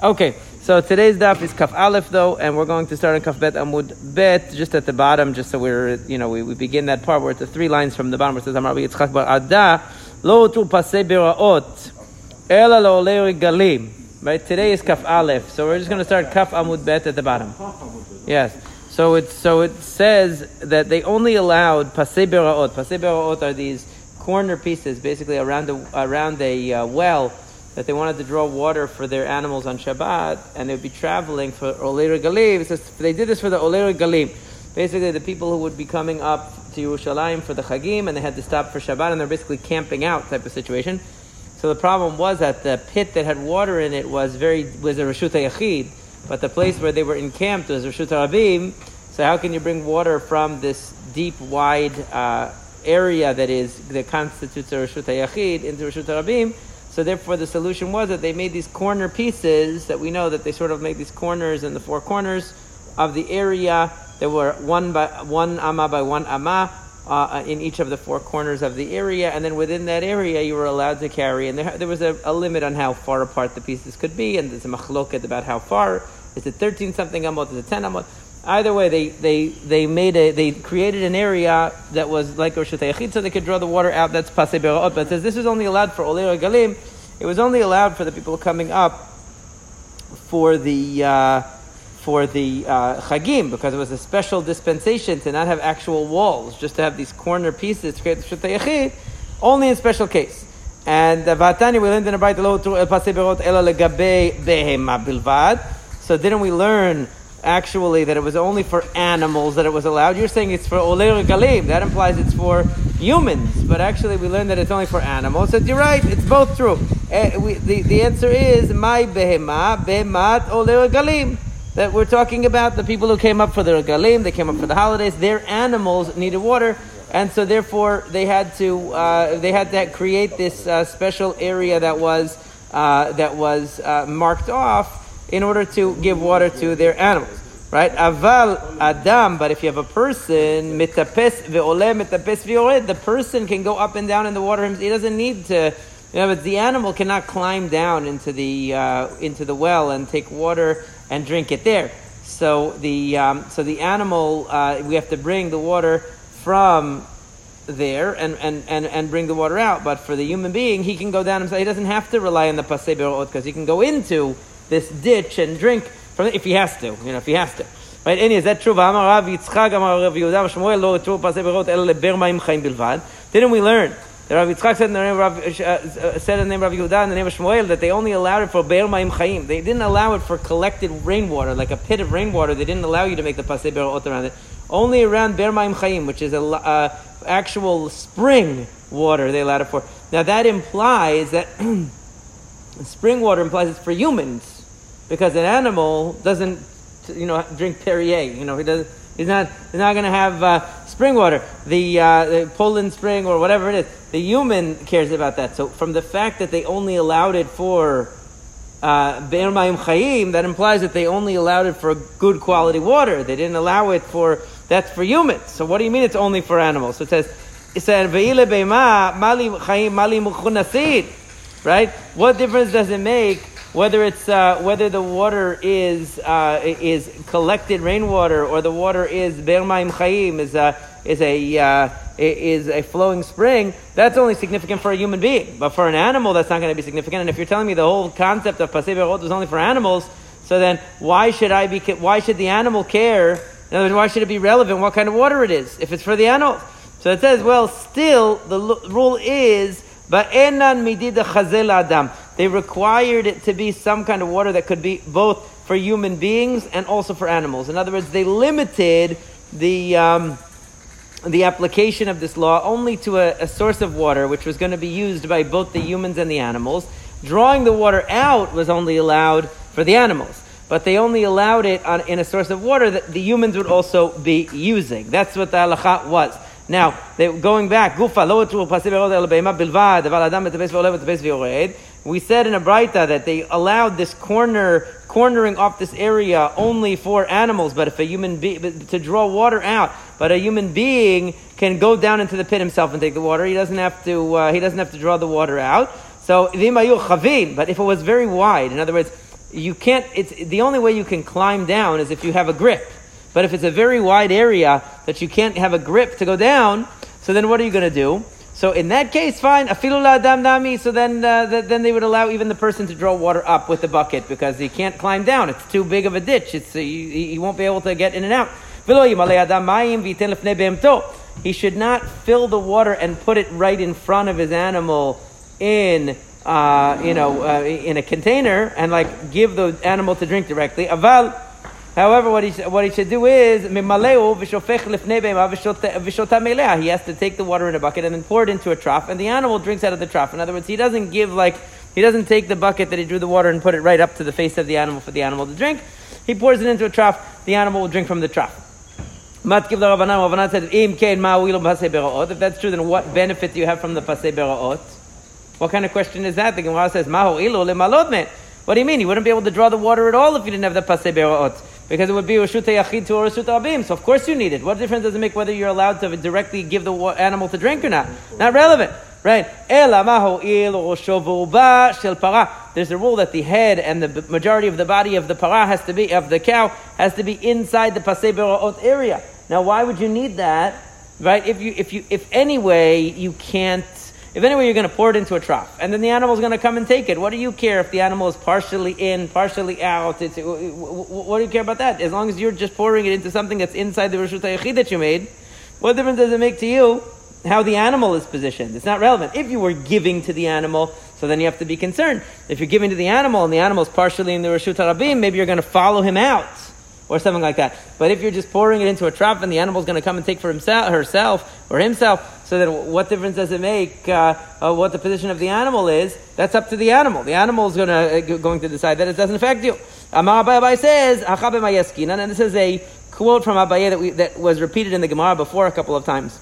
Okay, so today's daf is Kaf Aleph though, and we're going to start on Kaf Bet Amud Bet, just at the bottom, just so we're, you know, we, we begin that part where it's the three lines from the bottom where it says Amar Yitzchak Bar Ada, Lo Tu Pasei Beraot, Ela Lo Galim. Right, today is Kaf Aleph, so we're just going to start Kaf Amud Bet at the bottom. Yes. So it so it says that they only allowed pasei beraot. Pasei beraot are these corner pieces, basically around a around a uh, well that they wanted to draw water for their animals on Shabbat, and they'd be traveling for Oler Galim. They did this for the Oler Galim. Basically, the people who would be coming up to Yerushalayim for the Chagim, and they had to stop for Shabbat, and they're basically camping out type of situation. So the problem was that the pit that had water in it was very was a Rashut Yachid, but the place where they were encamped was Rashut Rabim. So how can you bring water from this deep, wide uh, area that is that constitutes a Rashut Yachid into Rashut Rabim? So therefore, the solution was that they made these corner pieces that we know that they sort of make these corners in the four corners of the area. There were one by one amma by one amma uh, in each of the four corners of the area, and then within that area, you were allowed to carry. And there, there was a, a, limit on how far apart the pieces could be, and there's a machloket about how far. Is it 13 something amot? Is it 10 amot? Either way, they, they, they made a, they created an area that was like Rosh so they could draw the water out. That's Pasei Bera'ot. But says this is only allowed for Olei Galim. It was only allowed for the people coming up for the, uh, for the uh, Chagim, because it was a special dispensation to not have actual walls, just to have these corner pieces to create the only in special case. And Vatani, we learned in the Bait, Pasei Bera'ot Ela Legabe Behema Bilvad. So didn't we learn actually that it was only for animals that it was allowed. You're saying it's for oler galim. That implies it's for humans, but actually we learned that it's only for animals. So you're right. It's both true. We, the, the answer is my behema behemat oler galim. That we're talking about the people who came up for the galim. They came up for the holidays. Their animals needed water. And so, therefore, they had to uh, they had to create this uh, special area that was uh, that was uh, marked off in order to give water to their animals. Right? Aval Adam, but if you have a person, mitapes ve'ole, mitapes the person can go up and down in the water. He doesn't need to, know, but the animal cannot climb down into the, uh, into the well and take water and drink it there. So the, um, so the animal, uh, we have to bring the water from there and, and, and, and bring the water out. But for the human being, he can go down himself. He doesn't have to rely on the pasei because he can go into this ditch and drink from it if he has to, you know, if he has to. Right? Any, is that true? Didn't we learn? The Rav Yitzchak said in the name of Rav, uh, said in the name of Rav Yehuda in the name of Shmuel that they only allowed it for Be'er Ma'im Chaim. They didn't allow it for collected rainwater, like a pit of rainwater. They didn't allow you to make the Pasei Berot around it. Only around Be'er Ma'im Chaim, which is a uh, actual spring water they allowed it for. Now that implies that spring water implies it's for humans because an animal doesn't, you know, drink Perrier. You know, he does. He's not. He's not going to have uh, spring water. The, uh, the Poland spring or whatever it is. The human cares about that. So from the fact that they only allowed it for uh, Be'er Mayim Chayim, that implies that they only allowed it for good quality water. They didn't allow it for that's for humans. So what do you mean it's only for animals? So it says it said Ve'ile Be'ma Mali Chayim Mali Right? What difference does it make whether it's uh, whether the water is uh, is collected rainwater or the water is bermaim chayim is a is a uh, is a flowing spring. That's only significant for a human being, but for an animal, that's not going to be significant. And if you're telling me the whole concept of pasei berot is only for animals, so then why should I be? Why should the animal care? In other words, why should it be relevant what kind of water it is if it's for the animal? So it says, well, still the rule is, but enan adam. They required it to be some kind of water that could be both for human beings and also for animals. In other words, they limited the, um, the application of this law only to a, a source of water which was going to be used by both the humans and the animals. Drawing the water out was only allowed for the animals but they only allowed it on, in a source of water that the humans would also be using. That's what the halakha was. Now, they, going back, we said in a Braita that they allowed this corner, cornering off this area only for animals, but if a human being, to draw water out, but a human being can go down into the pit himself and take the water. He doesn't have to, uh, he doesn't have to draw the water out. So, but if it was very wide, in other words, you can't, it's, the only way you can climb down is if you have a grip. But if it's a very wide area that you can't have a grip to go down, so then what are you going to do? So in that case, fine. Afilula dam nami. So then, uh, then they would allow even the person to draw water up with the bucket because he can't climb down. It's too big of a ditch. It's uh, he, he, won't be able to get in and out. He should not fill the water and put it right in front of his animal in uh, you know uh, in a container and like give the animal to drink directly. However, what he, what he should do is, he has to take the water in a bucket and then pour it into a trough, and the animal drinks out of the trough. In other words, he doesn't give like, he doesn't take the bucket that he drew the water and put it right up to the face of the animal for the animal to drink. He pours it into a trough, the animal will drink from the trough. Matkiv Ravanan, said, If that's true, then what benefit do you have from the pasei beraot? What kind of question is that? The Gemara says, Mahu ilu le What do you mean? You wouldn't be able to draw the water at all if you didn't have the pasei beraot because it would be Rashut Yachid to Rashut Rabim. So of course you need it. What difference does it make whether you're allowed to directly give the animal to drink or not? Not relevant. Right? There's a rule that the head and the majority of the body of the para has to be, of the cow, has to be inside the pasei bera'ot area. Now why would you need that? Right? If you, if you, if anyway you can't if anyway you're going to pour it into a trough, and then the animal's going to come and take it, what do you care if the animal is partially in, partially out? It's, what do you care about that? As long as you're just pouring it into something that's inside the Rishut HaYachid that you made, what difference does it make to you how the animal is positioned? It's not relevant. If you were giving to the animal, so then you have to be concerned. If you're giving to the animal and the animal is partially in the Rishut HaRabim, maybe you're going to follow him out or something like that. But if you're just pouring it into a trough and the animal's going to come and take for himself, herself, or himself, so then what difference does it make uh, uh, what the position of the animal is? That's up to the animal. The animal is going to, uh, going to decide that it doesn't affect you. Amar Abaye says, and this is a quote from Abaye that, that was repeated in the Gemara before a couple of times.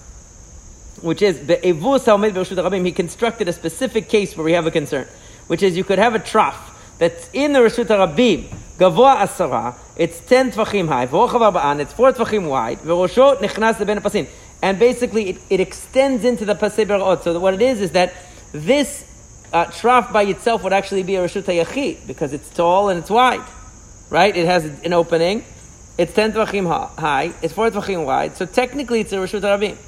Which is, he constructed a specific case where we have a concern, which is you could have a trough that's in the Rashut Rabim, Gavoa Asara, it's 10 tefachim high, Arba'an, it's 4 tefachim wide, V'rosho Nechnas Pasin. And basically, it, it extends into the Pasei Berot. So what it is, is that this uh, trough by itself would actually be a Rashut HaYachid, because it's tall and it's wide. Right? It has an opening. It's 10 tefachim high, it's 4 tvachim wide, so technically it's a Rashut Rabim.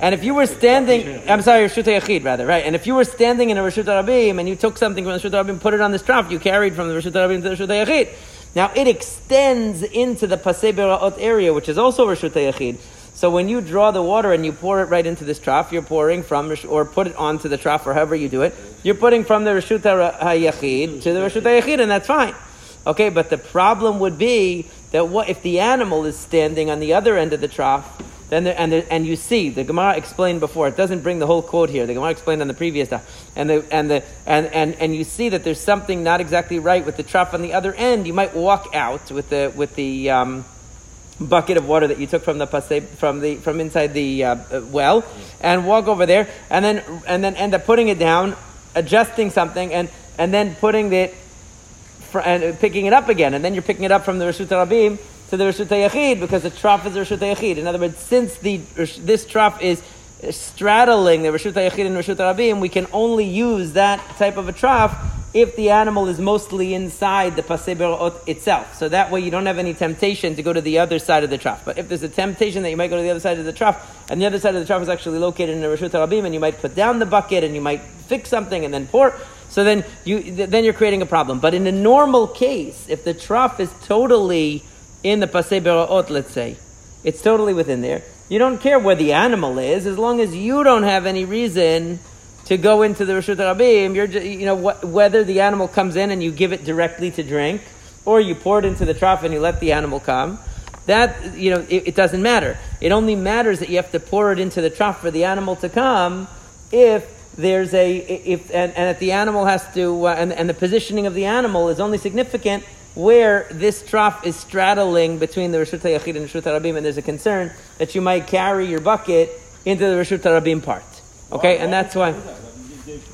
And if you were standing, I'm sorry, Rishut Yachid rather, right? And if you were standing in a Rishut Rabim and you took something from the Rishut Rabim, and put it on this trough, you carried from the Rishut Rabim to the Rishut Yachid. Now it extends into the Pasei Beraot area, which is also Rishut Yachid. So when you draw the water and you pour it right into this trough, you're pouring from, or put it onto the trough, or however you do it, you're putting from the Rishut HaYachid to the Rishut HaYachid, and that's fine. Okay, but the problem would be that what if the animal is standing on the other end of the trough, then there, and there, and you see the Gemara explained before. It doesn't bring the whole quote here. The Gemara explained on the previous day, and the and the and, and and you see that there's something not exactly right with the trough on the other end. You might walk out with the with the um, bucket of water that you took from the passe, from the from inside the uh, well, and walk over there, and then and then end up putting it down, adjusting something, and and then putting it and picking it up again, and then you're picking it up from the Rishut Rabim to the Rishut Yachid because the trough is the Rishut Yachid. In other words, since the this trough is straddling the Rishut Yachid and Rishut Rabim, we can only use that type of a trough if the animal is mostly inside the Pasei Berot itself. So that way you don't have any temptation to go to the other side of the trough. But if there's a temptation that you might go to the other side of the trough, and the other side of the trough is actually located in the Rishut Rabim, and you might put down the bucket and you might fix something and then pour, so then you then you're creating a problem. But in a normal case, if the trough is totally in the Pasei Beraot, let's say, it's totally within there. You don't care where the animal is, as long as you don't have any reason to go into the Rishut Rabim. You're, just, you know, wh- whether the animal comes in and you give it directly to drink, or you pour it into the trough and you let the animal come. That you know, it, it doesn't matter. It only matters that you have to pour it into the trough for the animal to come if there's a if and, and if the animal has to uh, and, and the positioning of the animal is only significant where this trough is straddling between the Rishut HaYachid and Rishut HaRabim, and there's a concern that you might carry your bucket into the Rishut HaRabim part. Okay, and that's why.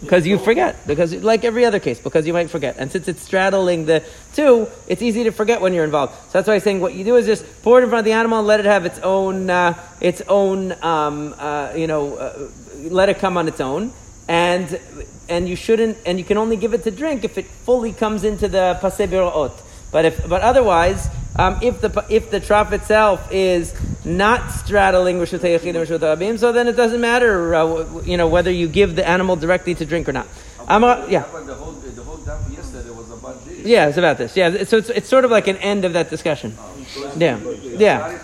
Because you forget, because like every other case, because you might forget. And since it's straddling the two, it's easy to forget when you're involved. So that's why I'm saying what you do is just pour it in front of the animal and let it have its own, uh, its own, um, uh, you know, uh, let it come on its own. and and you shouldn't, and you can only give it to drink if it fully comes into the pasei biraot. But if, but otherwise, um, if the if the trough itself is not straddling Rishut Yachid and Rishut Rabim, so then it doesn't matter, uh, you know, whether you give the animal directly to drink or not. Amar, yeah. The whole, the whole yesterday was about this. Yeah, it's about this. Yeah, so it's, it's sort of like an end of that discussion. Oh, yeah, yeah.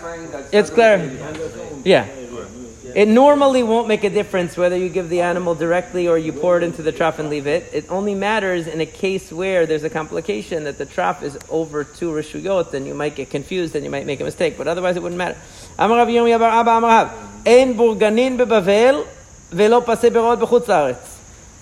It's clear. Yeah. It normally won't make a difference whether you give the animal directly or you pour it into the trough and leave it. It only matters in a case where there's a complication that the trough is over two rishuyot, then you might get confused and you might make a mistake. But otherwise, it wouldn't matter. Amarav Amarav. Burganin berod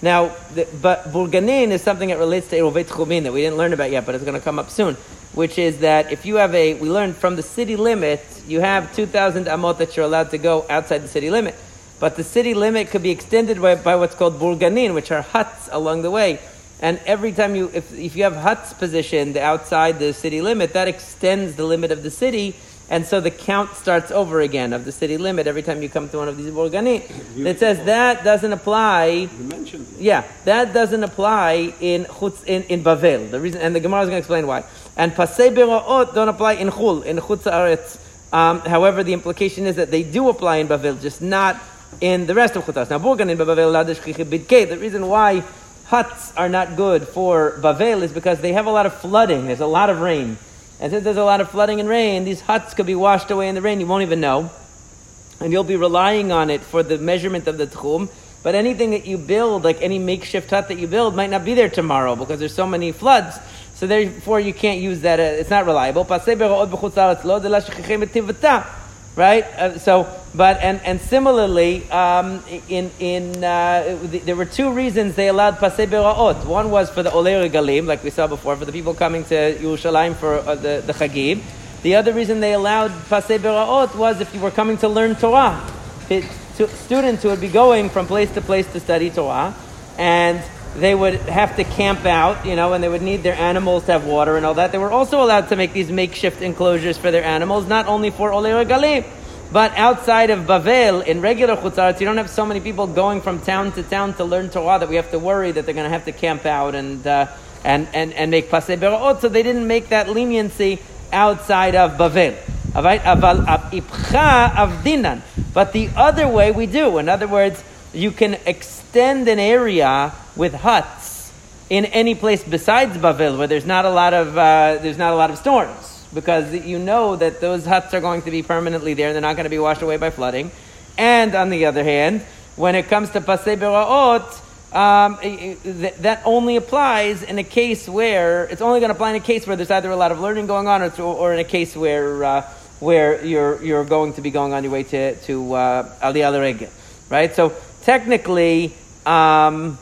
now, the, but burganin is something that relates to Eruvei Techumin that we didn't learn about yet, but it's going to come up soon which is that if you have a, we learned from the city limit, you have 2,000 amot that you're allowed to go outside the city limit. But the city limit could be extended by, by what's called burganin, which are huts along the way. And every time you, if, if you have huts positioned outside the city limit, that extends the limit of the city. And so the count starts over again of the city limit every time you come to one of these burganin. It says that doesn't apply. Yeah, that doesn't apply in chutz, in, in Bavel. The reason, and the Gemara is going to explain why. And pasei bera'ot don't apply in chul, in chutz aretz. Um, however, the implication is that they do apply in Bavel, just not in the rest of chutas. Now, burgan in bidkei. The reason why huts are not good for Bavel is because they have a lot of flooding. There's a lot of rain. And since there's a lot of flooding and rain, these huts could be washed away in the rain. You won't even know. And you'll be relying on it for the measurement of the tchum. But anything that you build, like any makeshift hut that you build, might not be there tomorrow because there's so many floods. So therefore, you can't use that. Uh, it's not reliable. Right. Uh, so, but and and similarly, um, in in uh, there were two reasons they allowed pasei beraot. One was for the olei regalim, like we saw before, for the people coming to Yerushalayim for uh, the the chagim. The other reason they allowed pasei beraot was if you were coming to learn Torah. It, to, students who would be going from place to place to study Torah, and they would have to camp out, you know, and they would need their animals to have water and all that. They were also allowed to make these makeshift enclosures for their animals, not only for Olei Galim, but outside of Bavel, in regular Chutzaretz, you don't have so many people going from town to town to learn Torah that we have to worry that they're going to have to camp out and, uh, and, and, and make Pasei Berot. So they didn't make that leniency outside of Bavel. But the other way we do. In other words, you can extend an area with huts in any place besides Bavel where there's not a lot of uh, there's not a lot of storms because you know that those huts are going to be permanently there and they're not going to be washed away by flooding. And on the other hand, when it comes to pasei beraot, um, that only applies in a case where it's only going to apply in a case where there's either a lot of learning going on or, or in a case where uh, where you're you're going to be going on your way to to uh, Aliyah right? So technically. Um,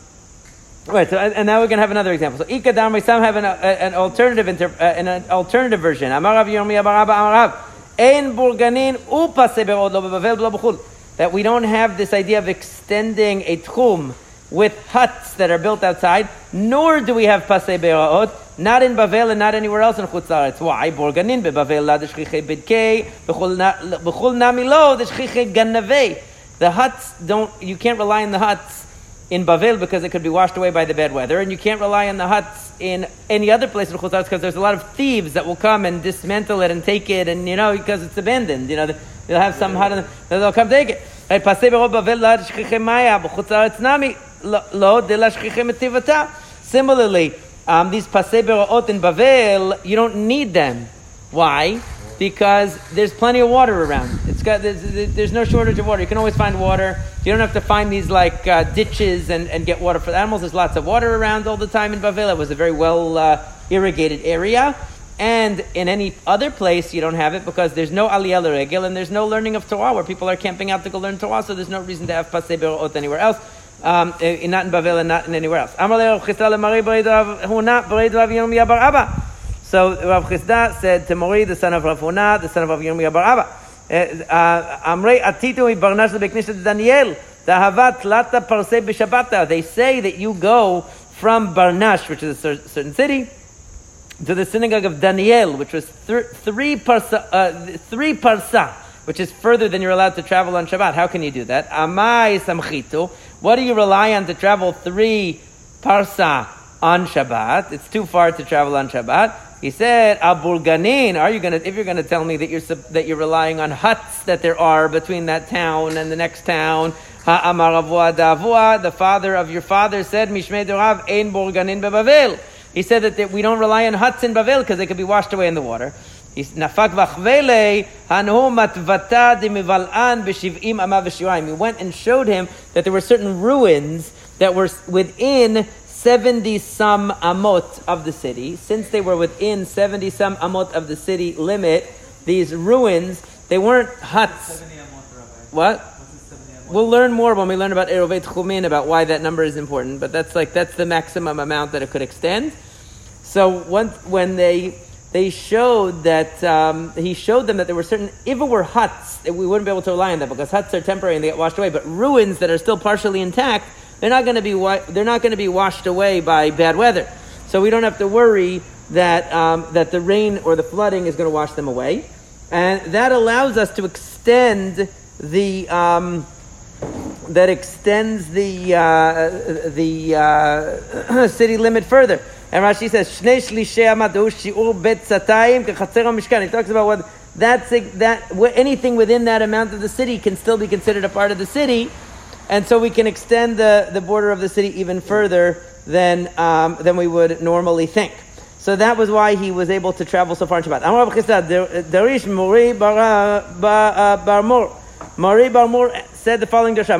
Right, so, and now we're going to have another example. So, ikadam, some have an, an alternative inter, uh, an alternative version. Amarav Yomi Abaraba Amarav. Ein burganin lo b'chul. That we don't have this idea of extending a tchum with huts that are built outside, nor do we have pasei be'od, not in Bavel and not anywhere else in Chutz Why? Burganin be'bavel la deshchiche bidkei, b'chul nami lo deshchiche ganavei. The huts don't, you can't rely on the huts in Bavel because it could be washed away by the bad weather, and you can't rely on the huts in any other place in Chutzatz because there's a lot of thieves that will come and dismantle it and take it, and you know because it's abandoned. You know they'll have some hut, and they'll come take it. Similarly, um, these pasei in Bavel, you don't need them. Why? Because there's plenty of water around. It's got there's, there's no shortage of water. You can always find water. You don't have to find these like uh, ditches and, and get water for the animals. There's lots of water around all the time in Bavel. It was a very well uh, irrigated area. And in any other place, you don't have it because there's no aliyah regel and there's no learning of Torah where people are camping out to go learn Torah. So there's no reason to have pasei berot anywhere else. Um, in, not in Bavel and not in anywhere else. So Rav Chisda said to Mori, the son of Rav the son of Rav Yirmiyah Bar Abba, uh, Amrei atitu ibarnash lebeknisha Daniel, the havat lata parsei b'shabata. They say that you go from Barnash, which is a certain city, to the synagogue of Daniel, which was th- three parsa, uh, three parsa. which is further than you're allowed to travel on Shabbat. How can you do that? Amai samchitu. What do you rely on to travel three parsa on Shabbat? It's too far to travel on Shabbat. He said, Abulganin, are you gonna, if you're gonna tell me that you're, that you're relying on huts that there are between that town and the next town, davua, the father of your father said, Mishmei Dorav, ein burganin bebavel. He said that, that we don't rely on huts in Bavel because they could be washed away in the water. We went and showed him that there were certain ruins that were within 70 some amot of the city. Since they were within 70 some amot of the city limit, these ruins, they weren't huts. What? We'll learn more when we learn about Eruvei Techumin about why that number is important, but that's like that's the maximum amount that it could extend. So once when they they showed that um, he showed them that there were certain if it were huts, we wouldn't be able to rely on that because huts are temporary and they get washed away. But ruins that are still partially intact, they're not going to be wa- they're not going to be washed away by bad weather. So we don't have to worry that um, that the rain or the flooding is going to wash them away, and that allows us to extend the. Um, that extends the uh, the uh, city limit further. And Rashi says, Shnei Shlishei Bet Satayim Kechatzer Mishkan. He talks about what that's that anything within that amount of the city can still be considered a part of the city, and so we can extend the, the border of the city even further than um, than we would normally think. So that was why he was able to travel so far in Shabbat. Amar Darish Mori Bar Mor. Mori Bar Mor said the following Drasha.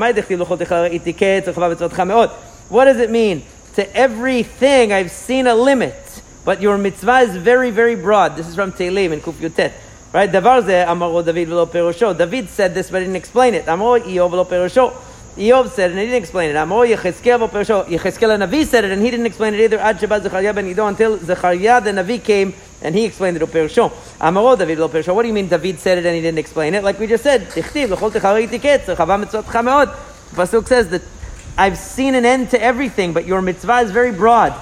What does it mean? To everything I've seen a limit, but your mitzvah is very, very broad. This is from Tehillim in Kuf Yud Tet. Right? David said this, but he didn't explain it. Iyov said and he didn't explain it. Amaro Yecheskel v'lo perosho. Yecheskel and Navi said it, and he didn't explain it either. Ad Shabbat Zechariah ben Ido until Zechariah the Navi came and he explained it Perusho. Amaro David lo What do you mean David said it and he didn't explain it? Like we just said, Tichtiv l'chol techari tiketz chava mitzvotcha meod. Pasuk says that I've seen an end to everything, but your mitzvah is very broad.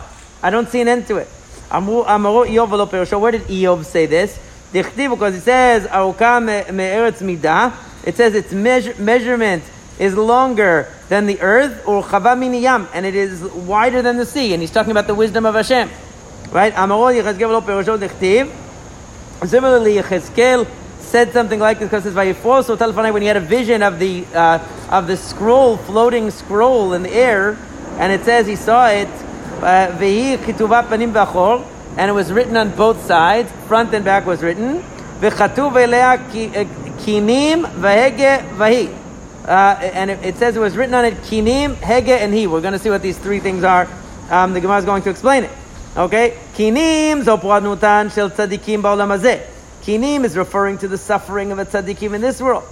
I don't see an end to it. Amaro Iyov lo Perusho. Where did Iyov say this? Tichtiv because it says aruka me'eretz midah. It says its measure, measurement is longer than the earth, or miniyam, and it is wider than the sea. And he's talking about the wisdom of Hashem. Right? Similarly, Yechezkel said something like this because it says Vayifol so telephone when he had a vision of the uh, of the scroll, floating scroll in the air, and it says he saw it. Uh, and it was written on both sides, front and back was written. Uh, and it, it, says it was written on it kinim, hege, and he. We're going to see what these three things are. Um, the Gemara is going to explain it. Okay? Kinim zopradnutan shel tzadikim ba'olam hazeh. Kinim is referring to the suffering of a tzadikim in this world.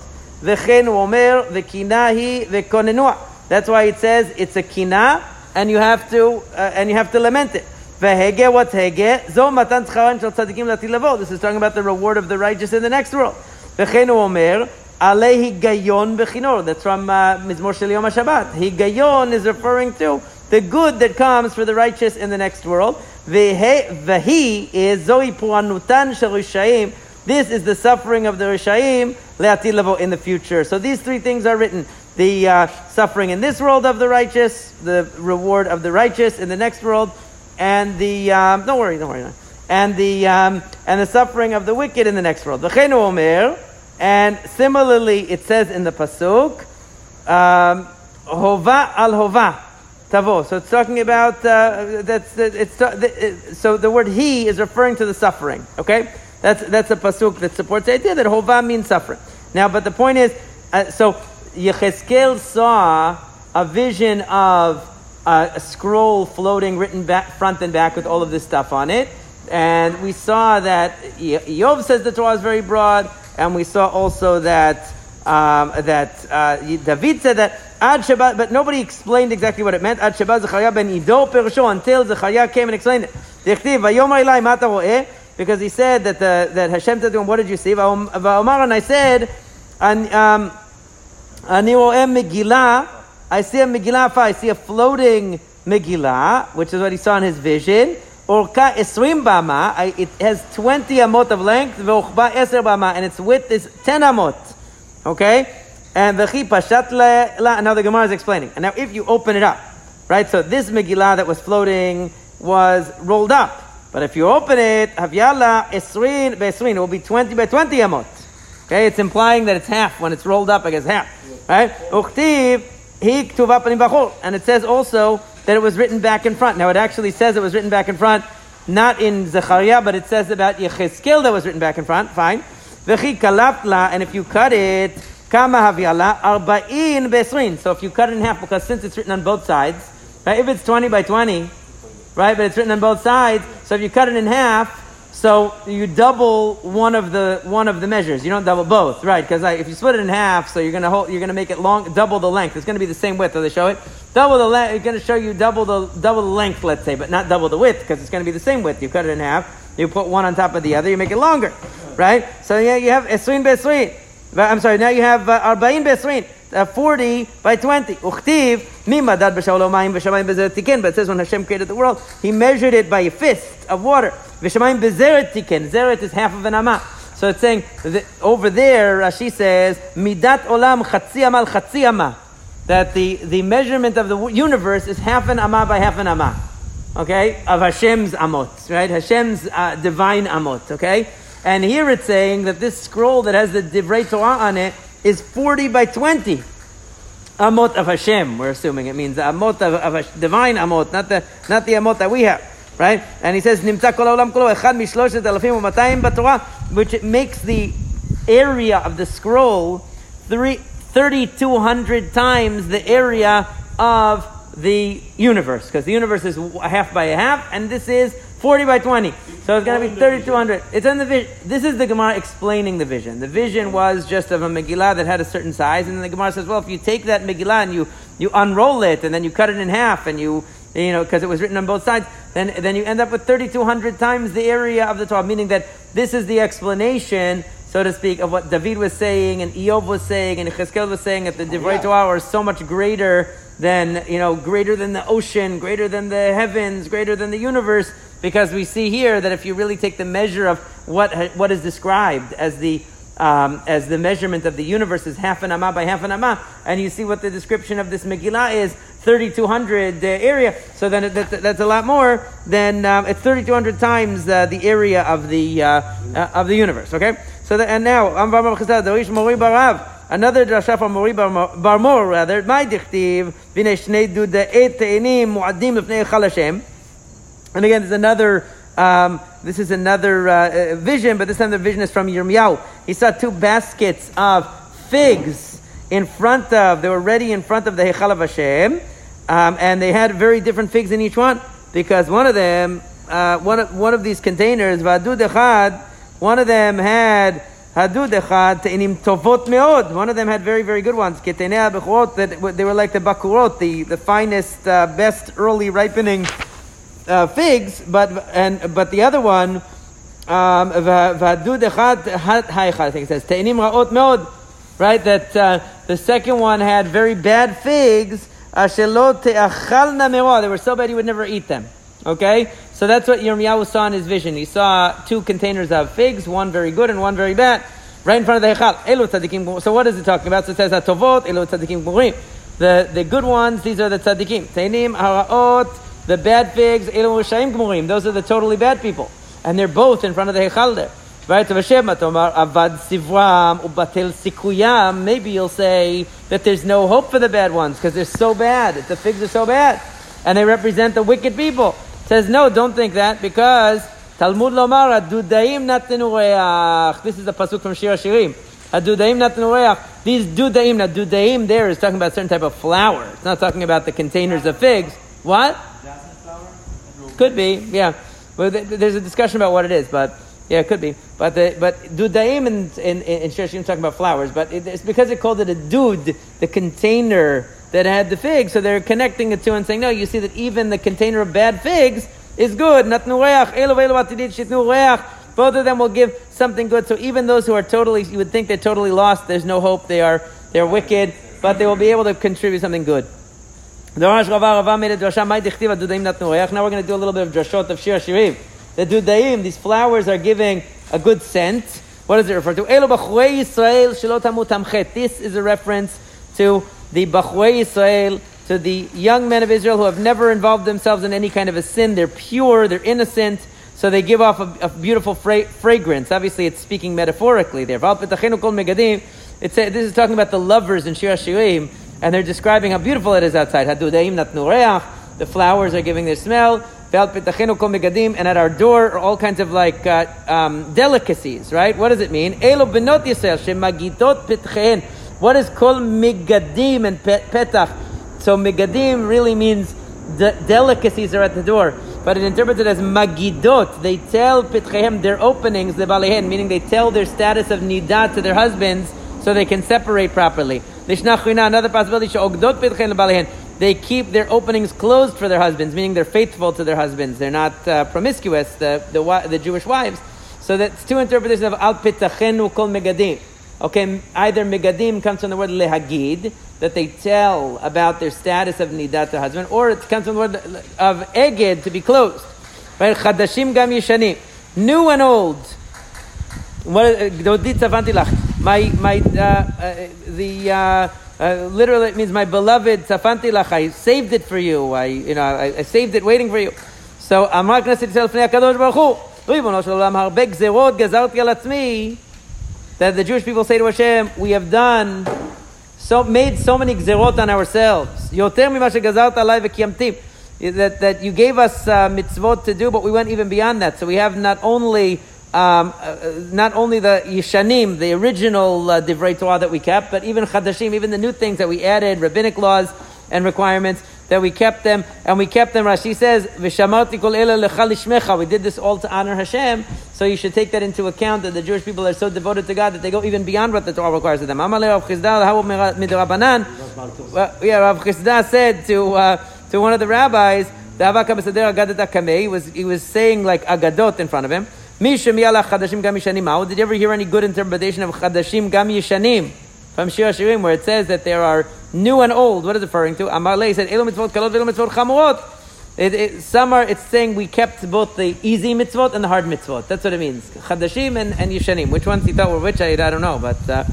V'chen omer v'kinahi v'konenua. That's why it says it's a kina, and you have to uh, and you have to lament it. V'hege what's hege? Zo matan tzcharan shel tzadikim latilavo. This is talking about the reward of the righteous in the next world. V'chen omer alehi gayon v'chinor. That's from uh, Mizmor Shel Yom HaShabbat. Higayon is referring to the good that comes for the righteous in the next world. Vahi is Zoe Puanutan Shel This is the suffering of the Rishaim Le'ati in the future. So these three things are written. The uh, suffering in this world of the righteous, the reward of the righteous in the next world, and the um, don't worry, don't worry, and the um, and the suffering of the wicked in the next world. V'chenu omer, and similarly, it says in the pasuk, um, hova al hova tavo. So it's talking about uh, that's it's so the word he is referring to the suffering. Okay, that's that's a pasuk that supports the idea that hova means suffering. Now, but the point is, uh, so Yecheskel saw a vision of a scroll floating, written back front and back with all of this stuff on it, and we saw that Yov says the Torah is very broad, and we saw also that. Um, that uh, David said that Ad Shabbat, but nobody explained exactly what it meant. Ad Shabbat Zechariah ben Ido Perusho until Zechariah came and explained it. Because he said that the, that Hashem said to him, "What did you see?" Va'omar and I said, um, "Ani ro'em Megillah." I see a Megillah. I see a floating Megillah, which is what he saw in his vision. Orka esrim bama. It has twenty amot of length. Ve'ochba eser bama, and its width is ten amot. Okay? And the pashat la, now the Gemara is explaining. And now if you open it up, right? So this Megillah that was floating was rolled up. But if you open it, Havyala Esrin Besrin, it will be 20 by 20 amot. Okay, it's implying that it's half when it's rolled up, I guess half. Right? Uchtiv, he bachol. And it says also that it was written back in front. Now it actually says it was written back in front, not in Zechariah, but it says about Yechezkel that was written back in front. Fine. V'chi kalapla, and if you cut it, kama havyala, arba'in besrin. So if you cut it in half, because since it's written on both sides, right, if it's 20 by 20, right? But it's written on both sides. So if you cut it in half, so you double one of the one of the measures. You don't double both, right? Because if you split it in half, so you're gonna hold, you're gonna make it long, double the length. It's gonna be the same width. Do they show it? Double the length. It's gonna show you double the double the length, let's say, but not double the width because it's gonna be the same width. You cut it in half. You put one on top of the other. You make it longer, right? So yeah, you have esrin besrin. I'm sorry. Now you have uh, arbain besrin uh, 40 by 20. Uchtiv, mimadad b'shavalomayim v'shamayim bezeret tiken. But it says when Hashem created the world, He measured it by a fist of water. V'shamayim bezeret tiken. Zeret is half of an amah. So it's saying over there, Rashi says, midat olam chatzi amal chatzi amah. That the, the measurement of the universe is half an amah by half an amah. Okay? Of Hashem's amot, right? Hashem's uh, divine amot, okay? And here it's saying that this scroll that has the Divrei Torah on it is 40 by 20. Amot of Hashem, we're assuming it means the amot of, of a divine amot, not the, not the amot that we have. Right? And he says, kolo, echad which makes the area of the scroll 3,200 times the area of the universe. Because the universe is half by a half, and this is 40 by 20. So it's going to be 3,200. It's in the vision. This is the Gemara explaining the vision. The vision was just of a Megillah that had a certain size. And then the Gemara says, well, if you take that Megillah and you, you unroll it and then you cut it in half and you, you know, because it was written on both sides, then, then you end up with 3,200 times the area of the Torah, meaning that this is the explanation, so to speak, of what David was saying and Eov was saying and Cheskel was saying that the Divrei Torah are so much greater than, you know, greater than the ocean, greater than the heavens, greater than the universe because we see here that if you really take the measure of what, what is described as the, um, as the measurement of the universe is half an amma by half an amma, and you see what the description of this Megillah is, 3,200 uh, area, so then it, that, that's a lot more than, um, it's 3,200 times uh, the area of the, uh, uh of the universe, okay? So and now, another drasha from Mori Barmor, rather, my dichtiv, v'nei shnei duda et te'enim mu'adim l'fnei Hashem, and again, there's another. Um, this is another uh, uh, vision, but this time the vision is from Yirmiyahu. He saw two baskets of figs in front of. They were ready in front of the Heichal of Hashem, um, and they had very different figs in each one because one of them, uh, one of one of these containers, Vadud Echad, one of them had Hadud Echad Te'inim Tovot Meod. One of them had very very good ones. That they were like the Bakurot, the the finest, uh, best early ripening uh, figs, but and but the other one, um, I think it says ra'ot meod, right? That uh, the second one had very bad figs. They were so bad he would never eat them. Okay, so that's what Yirmiyahu saw in his vision. He saw two containers of figs, one very good and one very bad, right in front of the hechal. So what is it talking about? So it says atovot elu tzadikim The the good ones, these are the tzadikim. Teinim haraot the bad figs, those are the totally bad people. And they're both in front of the Hechal there. Maybe you'll say that there's no hope for the bad ones because they're so bad. The figs are so bad. And they represent the wicked people. Says, no, don't think that because Talmud Lomar Dudaim Natenu This is a pasuk from Shir Shirim. Adudaim Natenu These Dudaim, now Dudaim there is talking about a certain type of flour. It's not talking about the containers of figs. What? Could be, yeah. But there's a discussion about what it is, but yeah, it could be. But the, but dudaim in in in Shishim talking about flowers, but it, it's because it called it a dud, the container that had the figs. So they're connecting the two and saying, no, you see that even the container of bad figs is good. Both of them will give something good. So even those who are totally, you would think they're totally lost. There's no hope. They are they're wicked, but they will be able to contribute something good. Now we're going to do a little bit of drashot of Shir Shirim. The dudaim, these flowers are giving a good scent. What does it refer to? Elo Yisrael shelo tamu tamchet. This is a reference to the b'churei Yisrael, to the young men of Israel who have never involved themselves in any kind of a sin. They're pure, they're innocent, so they give off a, a beautiful fra- fragrance. Obviously, it's speaking metaphorically there. Kol. It's this is talking about the lovers in Shir Shirim, and they're describing how beautiful it is outside. The flowers are giving their smell. And at our door are all kinds of like uh, um, delicacies, right? What does it mean? What is kol megadim and pe- petach? So megadim really means de- delicacies are at the door. But it interpreted as magidot. They tell pitchehem their openings, the balehen, meaning they tell their status of nidah to their husbands so they can separate properly. Another possibility, they keep their openings closed for their husbands, meaning they're faithful to their husbands. They're not uh, promiscuous, the, the, the, Jewish wives. So that's two interpretations of al pitachenu kol megadim. Okay, either megadim comes from the word lehagid, that they tell about their status of nidat, to husband, or it comes from the word of eged, to be closed. Right? Chadashim gam yishani, New and old. What, uh, My, my, uh, uh, the, uh, uh, literally it means my beloved צפנתי לך. I saved it for you. I, you know, I, I saved it waiting for you. So, אמר כנסת ישראל לפני הקדוש ברוך הוא, ריבונו של עולם, הרבה גזרות גזרתי על עצמי, that the Jewish people say to Hashem, we have done, so made so many gzerot on ourselves. יותר ממה שגזרת עליי וקיימתי. That, that you gave us uh, mitzvot to do, but we went even beyond that. So we have not only um, uh, not only the Yishanim, the original uh, Divrei Torah that we kept, but even Chadashim, even the new things that we added, rabbinic laws and requirements, that we kept them, and we kept them. Rashi says, "V'shamarti kol. We did this all to honor Hashem, so you should take that into account. That the Jewish people are so devoted to God that they go even beyond what the Torah requires of them. Amalei Rav Chisda, how midrabanan? Well, yeah, Rav Chisda said to uh, to one of the rabbis, the Kamei, he was he was saying like Agadot in front of him. Chadashim gam yishanim. How did you ever hear any good interpretation of chadashim gam yishanim from Shir Shirim, where it says that there are new and old? What is it referring to? Amar Lei said elu mitzvot kalot v'elu mitzvot chamurot. Some are, it's saying we kept both the easy mitzvot and the hard mitzvot. That's what it means. Chadashim and, and Yishanim. Which ones he thought were which, I, I don't know. But uh,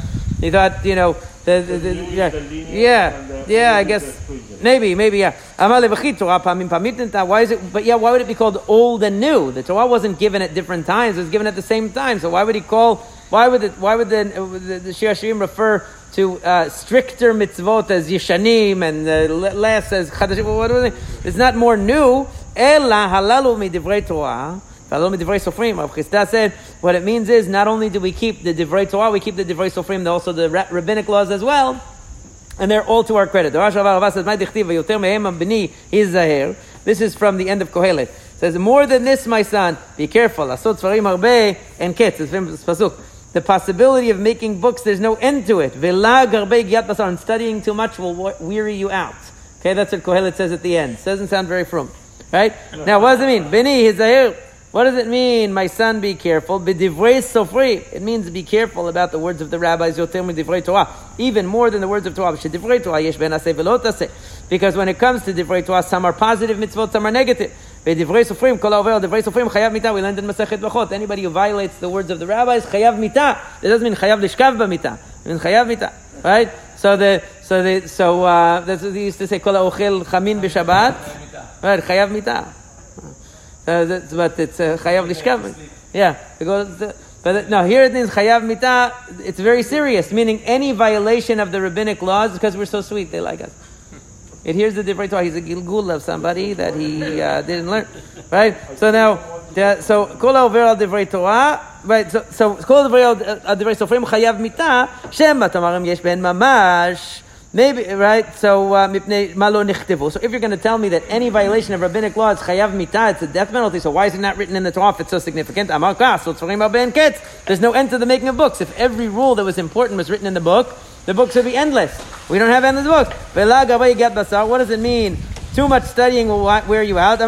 he thought, you know, the, the, the, yeah, yeah, yeah, I guess. Maybe, maybe, yeah. Amar levachit Torah pamim pamitinta. Why is it, but yeah, why would it be called old and new? The Torah wasn't given at different times. It was given at the same time. So why would he call, why would it, why would the, the, the Shir Hashirim refer to uh, stricter mitzvot as Yishanim and uh, less as Chadashim? What was it? It's not more new. Ela halalu midivrei Torah. Halalu midivrei Sofrim. Rav Chisda said what it means is not only do we keep the divrei Torah, we keep the divrei Sofrim, also the rabbinic laws as well. And they're all to our credit. The Rosh Hashanah says, "My dichtiva yoter mehem b'ni is zahir." This is from the end of Kohelet. It says, "More than this, my son, be careful. Asot svarim harbe and ketz." It's pasuk. The possibility of making books, there's no end to it. V'la garbe gyat basar. And studying too much will weary you out. Okay, that's what Kohelet says at the end. It doesn't sound very frum, right? Now, what does it mean? B'ni is zahir. What does it mean, my son, be careful? B'divrei sofri. It means be careful about the words of the rabbis, yoter divrei Torah. Even more than the words of Torah. Divrei Torah, yesh. Because when it comes to divrei Torah, some are positive mitzvot, some are negative. B'divrei divrei sofrim. We learned in Masechet Brachot. Anybody who violates the words of the rabbis, chayav mitah. That doesn't mean chayav lishkav b'mitah. It means chayav mitah. Right? So the, so the, so, uh, that's what they used to say, kol ha'ochel chamin b'shabbat. Right, chayav mitah. Uh, but it's uh, chayav lishkav. Yeah, it goes. But no, here it means chayav mitah. It's very serious, meaning any violation of the rabbinic laws because we're so sweet, they like us. It hears the different Torah. He's a gilgul of somebody that he uh, didn't learn, right? So now, so kol over al divrei Torah, right? So so divrei sofrim chayav mitah. Shema tamarim yesh ben mamash. Maybe right. So uh, malo. So if you're going to tell me that any violation of rabbinic law is chayav mita, it's a death penalty. So why is it not written in the Torah if it's so significant? There's no end to the making of books. If every rule that was important was written in the book, the books would be endless. We don't have endless books. What does it mean? Too much studying will wear you out.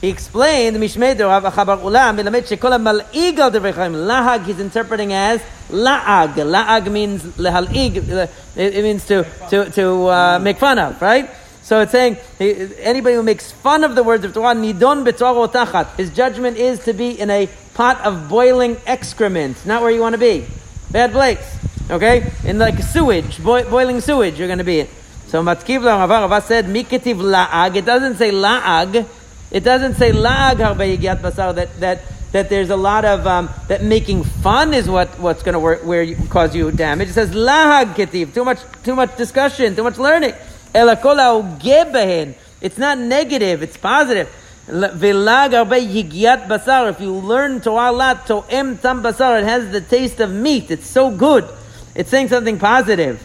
He explained, Mishmei Rav Achabar Ulam, Melamed Shekola Mal'ig al Devrei Lahag he's interpreting as La'ag. La'ag means lehal'ig. It means to, to, to uh, make fun of, right? So it's saying anybody who makes fun of the words of Torah, nidon b'torah tachat. His judgment is to be in a pot of boiling excrement, not where you want to be. Bad place. Okay? In like sewage, boi- boiling sewage, you're going to be in. So Matkiv Rava Rava said, Miketiv la'ag. It doesn't say la'ag. It doesn't say la'ag harbe yigiat basar, that, that, that there's a lot of, um, that making fun is what, what's going to work, where you, cause you damage. It says la'ag ketiv. Too much, too much discussion, too much learning. It's not negative, it's positive. Basar. If you learn Torah lot, to'em tam basar, it has the taste of meat. It's so good. It's saying something positive.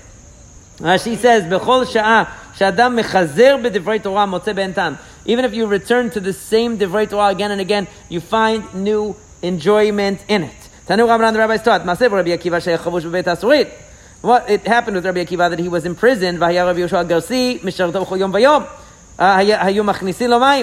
She says, "Bechol sha'a shadam mechazer b'divrei Torah motze ben tam." Even if you return to the same divrei Torah again and again, you find new enjoyment in it. Tanu Rabbanan, the rabbis taught, "Masev Rabbi Akiva asurit." What it happened with Rabbi Akiva that he was imprisoned. V'haya Rabbi Yoshua Garsi v'yom. Uh.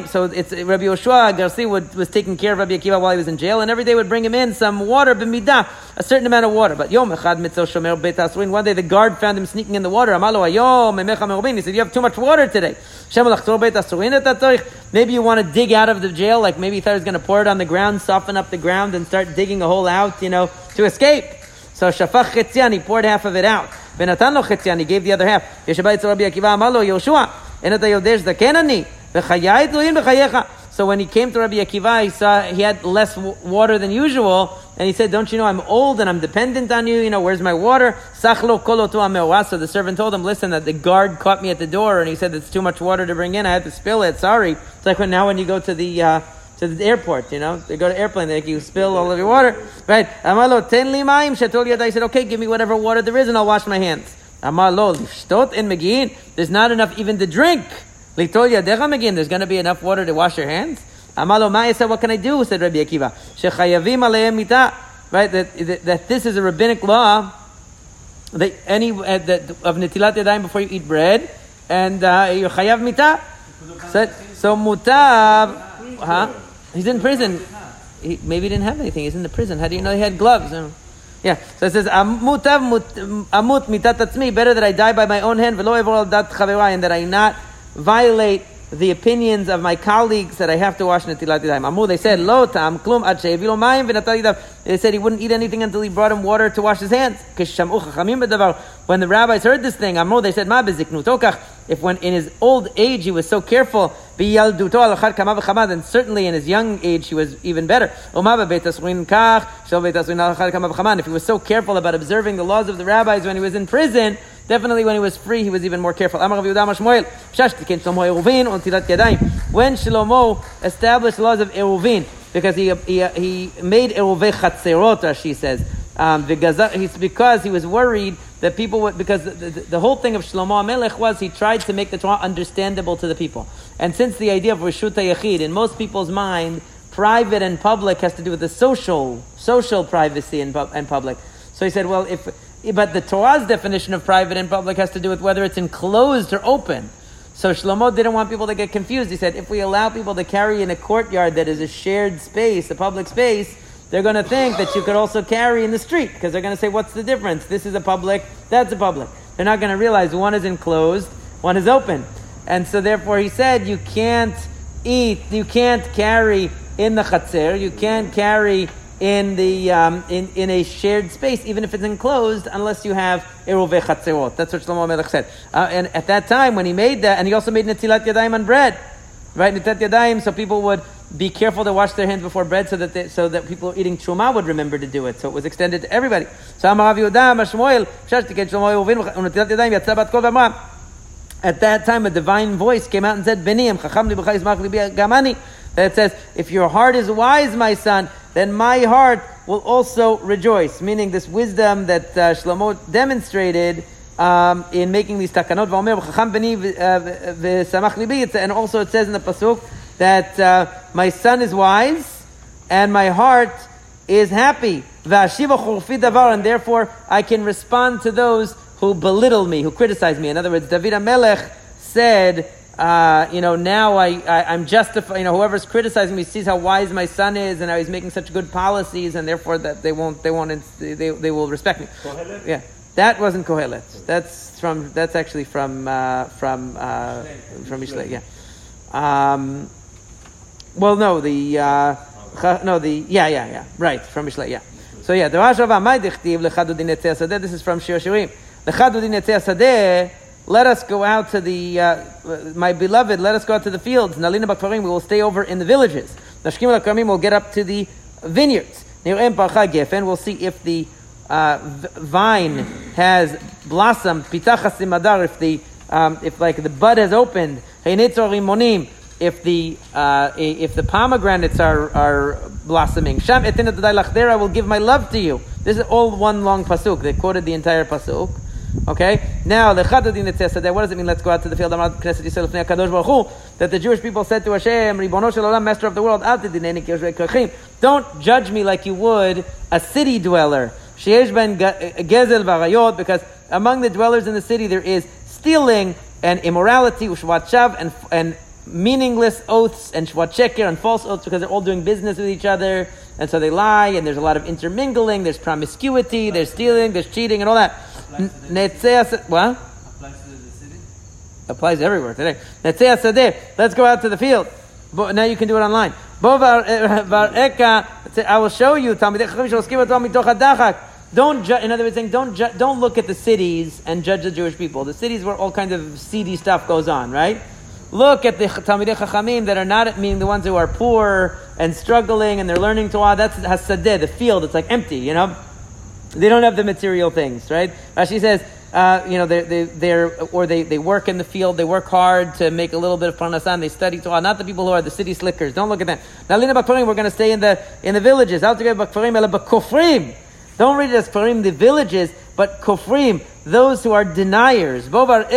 So it's Rabbi Yoshua Garsi would, was taking care of Rabbi Akiva while he was in jail, and every day would bring him in some water b'midah, a certain amount of water. But yom echad mitzvah shomer beit asurin. One day the guard found him sneaking in the water. Amalo ayom. He said, "You have too much water today." Maybe you want to dig out of the jail, like maybe he thought he was going to pour it on the ground, soften up the ground, and start digging a hole out, you know, to escape. So shafach chetzian, he poured half of it out. Venatan lo chetzian, he gave the other half. Yeshabai Rabbi Akiva amalo Yoshua, there's the So when he came to Rabbi Akiva, he saw he had less water than usual, and he said, "Don't you know I'm old and I'm dependent on you? You know where's my water?" So the servant told him, "Listen, that the guard caught me at the door, and he said it's too much water to bring in. I had to spill it. Sorry." It's like when now when you go to the uh, to the airport, you know, they go to airplane, they you spill all of your water, right? Ten. I said, "Okay, give me whatever water there is, and I'll wash my hands." Amalo lishtot in megin. There's not enough even to drink. Litol yadecha megin. There's going to be enough water to wash your hands. Maya said, what can I do? Said Rabbi Akiva. Shechayavim aleim mita. Right, that, that, that this is a rabbinic law that any uh, that of netilat yadayim before you eat bread, and uh, you're chayav mita. So, so mutab, huh? He's in prison. He maybe he didn't have anything. He's in the prison. How do you know he had gloves? Yeah. So it says, "Amutav amut mitat atzmi." Better that I die by my own hand, v'lo evor al and that I not violate the opinions of my colleagues that I have to wash netilat yadayim. Amu, they said, lo tam klum ad she'evilo mayim v'natal They said he wouldn't eat anything until he brought him water to wash his hands. When the rabbis heard this thing, Amu, they said, ma beziknutokach. If when in his old age he was so careful, then certainly in his young age he was even better. If he was so careful about observing the laws of the rabbis when he was in prison, Definitely when he was free, he was even more careful. When Shlomo established the laws of Eruvin, because he, he, he made Eruvei Chatzerot, she says, um, because he was worried that people would, because the, the, the whole thing of Shlomo Melech was he tried to make the Torah understandable to the people. And since the idea of Rishut Yachid, in most people's mind, private and public has to do with the social, social privacy and, and public. So he said, well, if, but the Torah's definition of private and public has to do with whether it's enclosed or open. So Shlomo didn't want people to get confused. He said, if we allow people to carry in a courtyard that is a shared space, a public space, they're going to think that you could also carry in the street because they're going to say, what's the difference? This is a public, that's a public. They're not going to realize one is enclosed, one is open. And so therefore he said, you can't eat, you can't carry in the chatzir, you can't carry in the um, in, in a shared space, even if it's enclosed, unless you have eruvei chatzerot. That's what Shlomo Melech said. Uh, and at that time, when he made that, and he also made netilat yadayim on bread, right? Netilat yadayim, so people would be careful to wash their hands before bread, so that they, so that people eating truma would remember to do it. So it was extended to everybody. At that time, a divine voice came out and said, gamani." That says, "If your heart is wise, my son." then my heart will also rejoice. Meaning this wisdom that uh, Shlomo demonstrated um, in making these takanot. And also it says in the pasuk that uh, my son is wise and my heart is happy. And therefore I can respond to those who belittle me, who criticize me. In other words, David Amelech said, uh, you know, now I, I, am justified, you know, whoever's criticizing me sees how wise my son is and how he's making such good policies and therefore that they won't, they won't, they, they will respect me. Kohelet? Yeah. That wasn't Kohelet. That's from, that's actually from, uh, from, uh, from Mishle, yeah. Um, well, no, the, uh, no, the yeah, yeah, yeah, right from Mishlei, yeah. So yeah, the Rosh Rava my dichtiv lechadudin etzei. This is from Shir Shirim. Lechadudin etzei. Let us go out to the uh, my beloved. Let us go out to the fields. Nalina bakfarim. We will stay over in the villages. Nashkim. We'll get up to the vineyards. Nirem parcha gefen. We'll see if the uh, vine has blossomed. Pitachas simadar. If the um, if like the bud has opened. Heinitzor rimonim if the uh, if the pomegranates are are blossoming. Sham there I will give my love to you. This is all one long pasuk. They quoted the entire pasuk. Okay. Now the chadadin etzeh What does it mean? Let's go out to the field. That the Jewish people said to Hashem, Ribono shel Master of the world. Don't judge me like you would a city dweller. Because among the dwellers in the city there is stealing and immorality, and and meaningless oaths and shvat and false oaths because they're all doing business with each other, and so they lie, and there's a lot of intermingling, there's promiscuity, there's stealing, there's cheating, and all that. Netzeas, what? Applies to the city? Applies everywhere today. Netzeas. Let's go out to the field. But now you can do it online. Var. Eh, I will show you. Talmidei chachamim shoskim otam mitoch hadachak. Don't ju- in other words, saying don't ju- don't look at the cities and judge the Jewish people. The cities where all kinds of seedy stuff goes on, right? Look at the Talmidei Chachamim that are not meaning the ones who are poor and struggling and they're learning Torah. That's hasadeh, the field. It's like empty, you know. They don't have the material things, right? Rashi says, uh, you know, they're, they, they're, or they, they work in the field, they work hard to make a little bit of parnasan, they study Torah, not the people who are the city slickers. Don't look at them. Now, Lina Bakfarim, we're going to stay in the, in the villages. Don't read it as Kfarim, the villages, but Kofrim, those who are deniers. Look at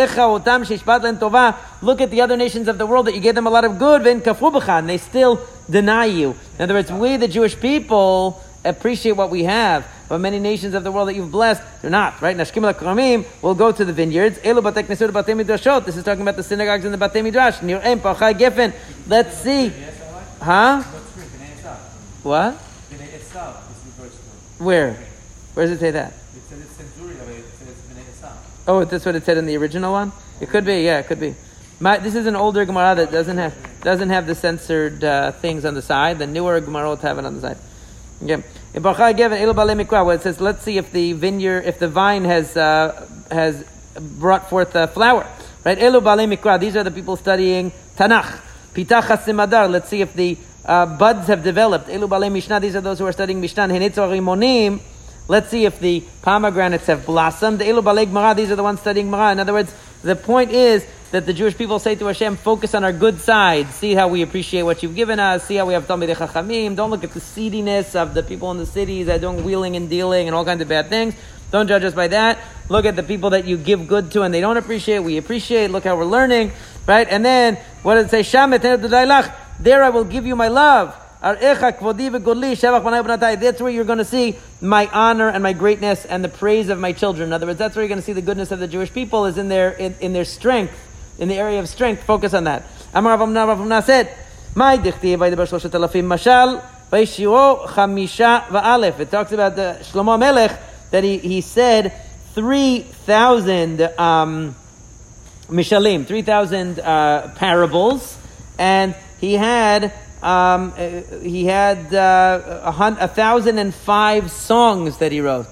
the other nations of the world that you gave them a lot of good, and they still deny you. In other words, we, the Jewish people, appreciate what we have. But many nations of the world that you've blessed, they're not, right? Nashkim al will go to the vineyards. This is talking about the synagogues and the Batei Midrash. Let's see. Huh? What? Where? Where does it say that? Oh, that's what it said in the original one. It could be, yeah, it could be. My, this is an older Gemara that doesn't have doesn't have the censored uh, things on the side. The newer Gemara have it on the side. Okay. Where it says, let's see if the vineyard, if the vine has uh, has brought forth a flower. Right? Elu mikra. These are the people studying Tanakh. Pitach simadar. Let's see if the uh, buds have developed. Elu mishnah. These are those who are studying Mishnah. Henitzor. Let's see if the pomegranates have blossomed. These are the ones studying Mara. In other words, the point is that the Jewish people say to Hashem, focus on our good side. See how we appreciate what you've given us. See how we have Talmidei Chachamim. Don't look at the seediness of the people in the cities that are doing wheeling and dealing and all kinds of bad things. Don't judge us by that. Look at the people that you give good to and they don't appreciate. We appreciate. Look how we're learning, right? And then what does it say? There I will give you my love. That's where you're going to see my honor and my greatness and the praise of my children. In other words, that's where you're going to see the goodness of the Jewish people is in their in, in their strength, in the area of strength. Focus on that. "My mashal chamisha va'alef." It talks about the Shlomo Melech that he, he said three thousand um, mishalim, three thousand uh, parables, and he had um, uh, he had uh, a, hun- a thousand and five songs that he wrote.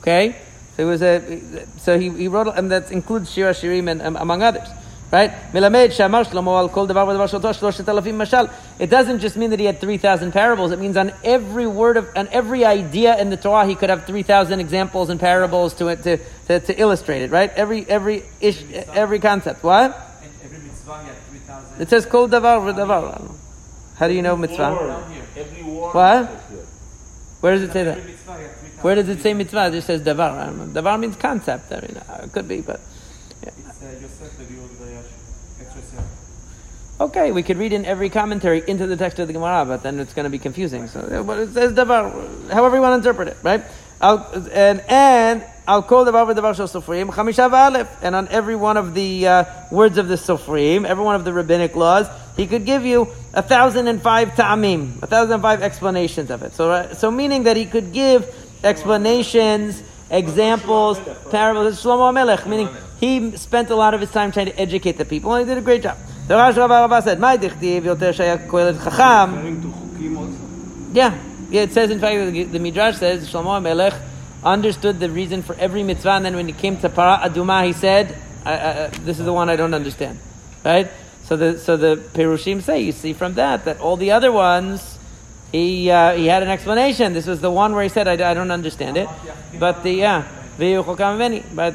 Okay, so it was a so he, he wrote and that includes Shira Shirim and um, among others. Right? It doesn't just mean that he had 3,000 parables. It means on every word of, on every idea in the Torah, he could have 3,000 examples and parables to, to, to, to illustrate it, right? Every, every, ish, every concept. What? It says kol davar v'davar. How do you know mitzvah? What? Where does it say that? Where does it say mitzvah? It just says davar. I don't know. Davar means concept. I mean, uh, it could be, but. Yeah. Okay, we could read in every commentary into the text of the Gemara, but then it's going to be confusing. So, but it says davar, however you want to interpret it, right? And and I'll call the Bava Devar Sofrim, Chamisha Aleph. And on every one of the uh, words of the Sofrim, every one of the rabbinic laws, he could give you a thousand and five ta'amim, a thousand and five explanations of it. So, uh, so meaning that he could give explanations, examples, parables. Shlomo Melech, meaning he spent a lot of his time trying to educate the people, and he did a great job. The Rosh Rabbah said, "My dichtiv yoter shaya koelet chacham." Yeah, yeah. It says in fact the, the midrash says Shlomo Melech understood the reason for every mitzvah, and then when he came to para aduma, he said, I, I, "This is the one I don't understand." Right. So the so the perushim say you see from that that all the other ones he uh, he had an explanation. This was the one where he said, "I, I don't understand it," but the yeah. But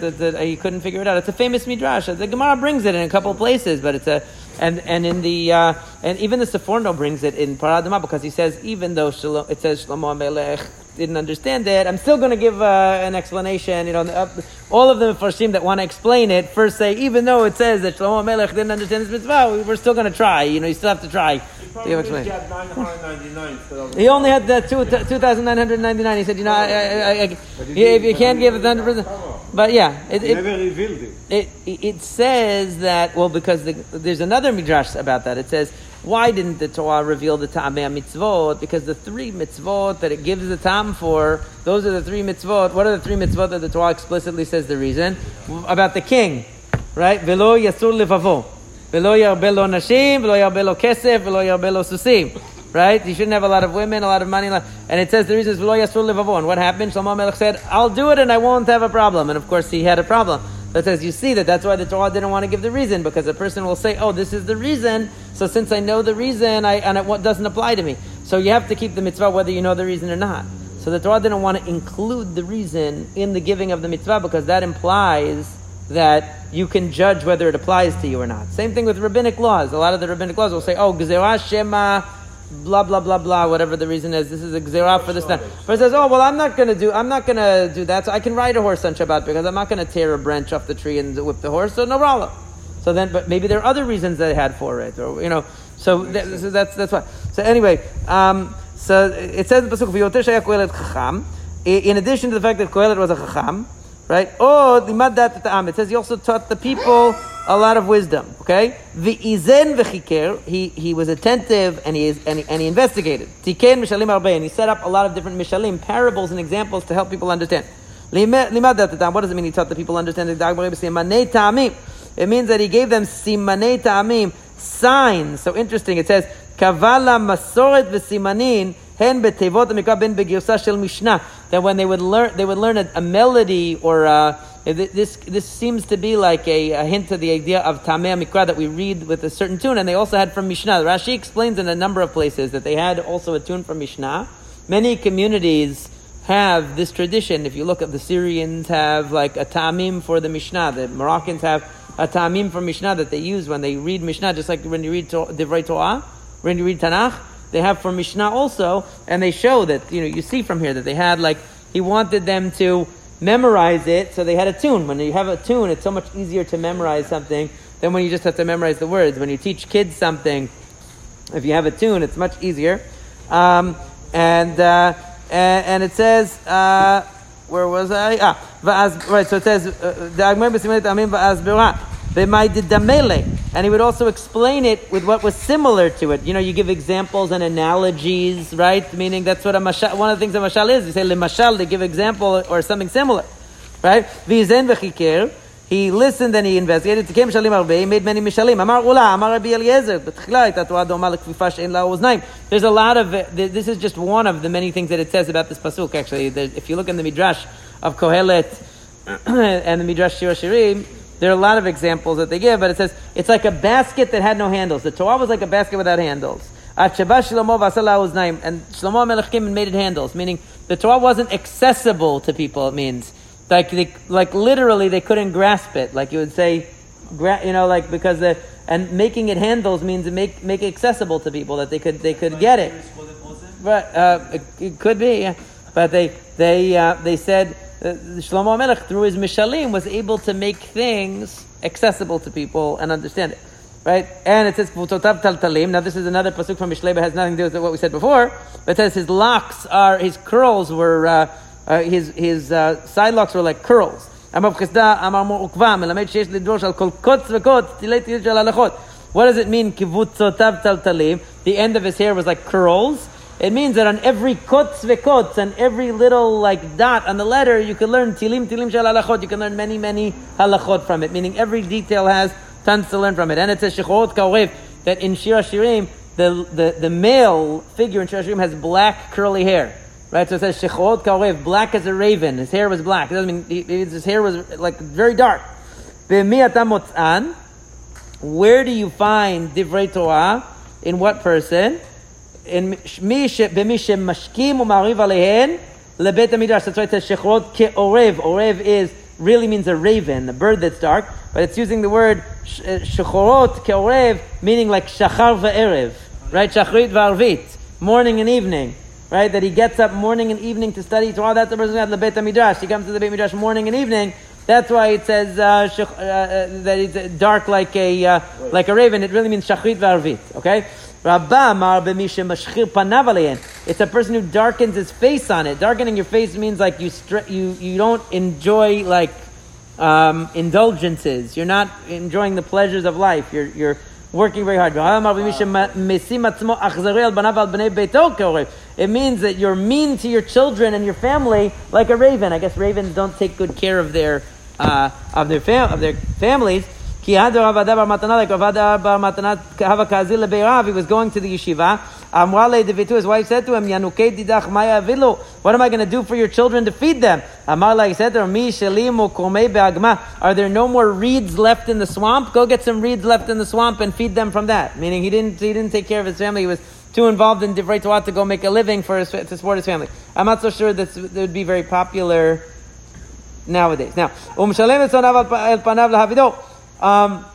the, the, he couldn't figure it out. It's a famous midrash. The Gemara brings it in a couple places, but it's a and and in the uh, and even the Seforno brings it in Paradama because he says even though Shalom, it says Shlomo Melech didn't understand it, I'm still going to give uh, an explanation. You know, uh, all of the Farshim that want to explain it first say even though it says that Shlomo Melech didn't understand this mitzvah, we're still going to try. You know, you still have to try. He, to explain. he had 999 instead of- He only had the two, 2,999. He said, you know, I, I, I, I, if you can't give it 100%. But yeah, it, it, never revealed it. it, it says that, well, because the, there's another midrash about that. It says, why didn't the Torah reveal the Ta'amei mitzvot? Because the three mitzvot that it gives the Ta'am for, those are the three mitzvot. What are the three mitzvot that the Torah explicitly says the reason? About the king, right? Velo yasur levavo. Velo yarbelo nashim, velo yarbelo kesef, velo yarbelo susim. Right? You shouldn't have a lot of women, a lot of money. And it says the reason is velo yasur levavo. And what happened? Shlomo Melech said, I'll do it and I won't have a problem. And of course he had a problem. That says you see that that's why the Torah didn't want to give the reason because a person will say, "Oh, this is the reason." So since I know the reason, I and it doesn't apply to me. So you have to keep the mitzvah whether you know the reason or not. So the Torah didn't want to include the reason in the giving of the mitzvah because that implies that you can judge whether it applies to you or not. Same thing with rabbinic laws. A lot of the rabbinic laws will say, "Oh, gezerah shema." Uh, Blah blah blah blah. Whatever the reason is, this is a gezerah for this. That. But it says, "Oh well, I'm not going to do. I'm not going to do that. So I can ride a horse on Shabbat because I'm not going to tear a branch off the tree and whip the horse. So no problem." So then, but maybe there are other reasons they had for it, or you know. So, that, so that's that's why. So anyway, um, so it says in the pasuk "V'yoter shaya kohelet chacham." In addition to the fact that Kohelet was a chacham, right? Oh, dat ta'am. It says he also taught the people a lot of wisdom. Okay, v'izen v'chiker. He he was attentive and he is and he, and he investigated. Tiken mishalim and he set up a lot of different mishalim, parables and examples to help people understand. What does it mean? He taught the people understand the It means that he gave them simanei ta'amim, signs. So interesting. It says kavala masoret v'simanin hen betevot ben begirsa shel mishnah. That when they would learn, they would learn a, a melody or uh, Uh, this. This seems to be like a, a hint to the idea of tamei mikra that we read with a certain tune, and they also had from Mishnah. Rashi explains in a number of places that they had also a tune from Mishnah. Many communities have this tradition. If you look at the Syrians have like a tamim for the Mishnah. The Moroccans have a tamim for Mishnah that they use when they read Mishnah, just like when you read to- Divrei Torah, when you read Tanakh. They have for Mishnah also, and they show that you know you see from here that they had like he wanted them to memorize it, so they had a tune. When you have a tune, it's so much easier to memorize something than when you just have to memorize the words. When you teach kids something, if you have a tune, it's much easier. Um, and, uh, and and it says, uh, where was I? Ah, right. So it says, uh, the Agmar b'simanet amim va'az b'ra. B'mai And he would also explain it with what was similar to it. You know, you give examples and analogies, right? Meaning that's what a mashal, one of the things a mashal is. You say le mashal, they give example or something similar, right? V'izen v'chikir. He listened and he investigated. תיקם משלים הרבה, he made many משלים. אמר אולה, אמר רבי אליעזר, בתחילה הייתה תורה דומה לכפיפה שאין לה אוזניים. There's a lot of, this is just one of the many things that it says about this pasuk, actually. There- If you look in the midrash of Kohelet and the midrash Shir Shirim, there are a lot of examples that they give, but it says, it's like a basket that had no handles. The Torah was like a basket without handles. At Sheba Shlomo v'asa la uznaim. And Shlomo Melech came and made it handles, meaning the Torah wasn't accessible to people, it means. Like, they, like literally they couldn't grasp it. Like you would say, gra- you know, like because the, and making it handles means to make, make it accessible to people that they could, they could get it. Right, uh, it, it could be, yeah. But they, they, uh, they said, uh, Shlomo Melech, through his Mishalim, was able to make things accessible to people and understand it. Right? And it says, Now, this is another pasuk from Mishleba, has nothing to do with what we said before, but it says his locks are, his curls were, uh, uh, his, his uh, side locks were like curls. What does it mean? The end of his hair was like curls. It means that on every kotz vekotz, and every little like dot on the letter, you can learn tilim tilim shel halachot. You can learn many many halachot from it. Meaning every detail has tons to learn from it. And it says shechorot kaorev that in Shir Shirim the, the, the male figure in Shirashim has black curly hair. Right, so it says Shechot Karev, black as a raven. His hair was black. It doesn't mean his hair was like very dark. Where do you find divrei Torah? In what person? B'mi shemashkim u'mariv alehen lebet hamidrash. That's why it says Shechot ke'orev. Orev is really means a raven, a bird that's dark, but it's using the word shechorot ke'orev, meaning like shachar va'erev, right? Shachrit va'arvit, morning and evening, right? That he gets up morning and evening to study Torah. That's the person at the Beit Midrash. He comes to the Beit Midrash morning and evening. That's why it says uh, shech- uh, uh, that it's dark like a uh, like a raven. It really means shachrit va'arvit. Okay. It's a person who darkens his face on it. Darkening your face means like you stre- you you don't enjoy like um, indulgences. You're not enjoying the pleasures of life. You're you're working very hard. It means that you're mean to your children and your family like a raven. I guess ravens don't take good care of their uh, of their fam- of their families. Ki hada Rav Ada bar Matana, like Rav Ada bar Matana hava kazil he was going to the yeshiva. Amrale devitu, his wife said to him, Yanukei didach maya avilu. What am I going to do for your children to feed them? Amar he said to Mi shelim ukomei be'agma. Are there no more reeds left in the swamp? Go get some reeds left in the swamp and feed them from that. Meaning he didn't, he didn't take care of his family. He was too involved in divrei Torah to go make a living for his, to support his family. I'm not so sure that that would be very popular nowadays. Now, u'mshalem Um,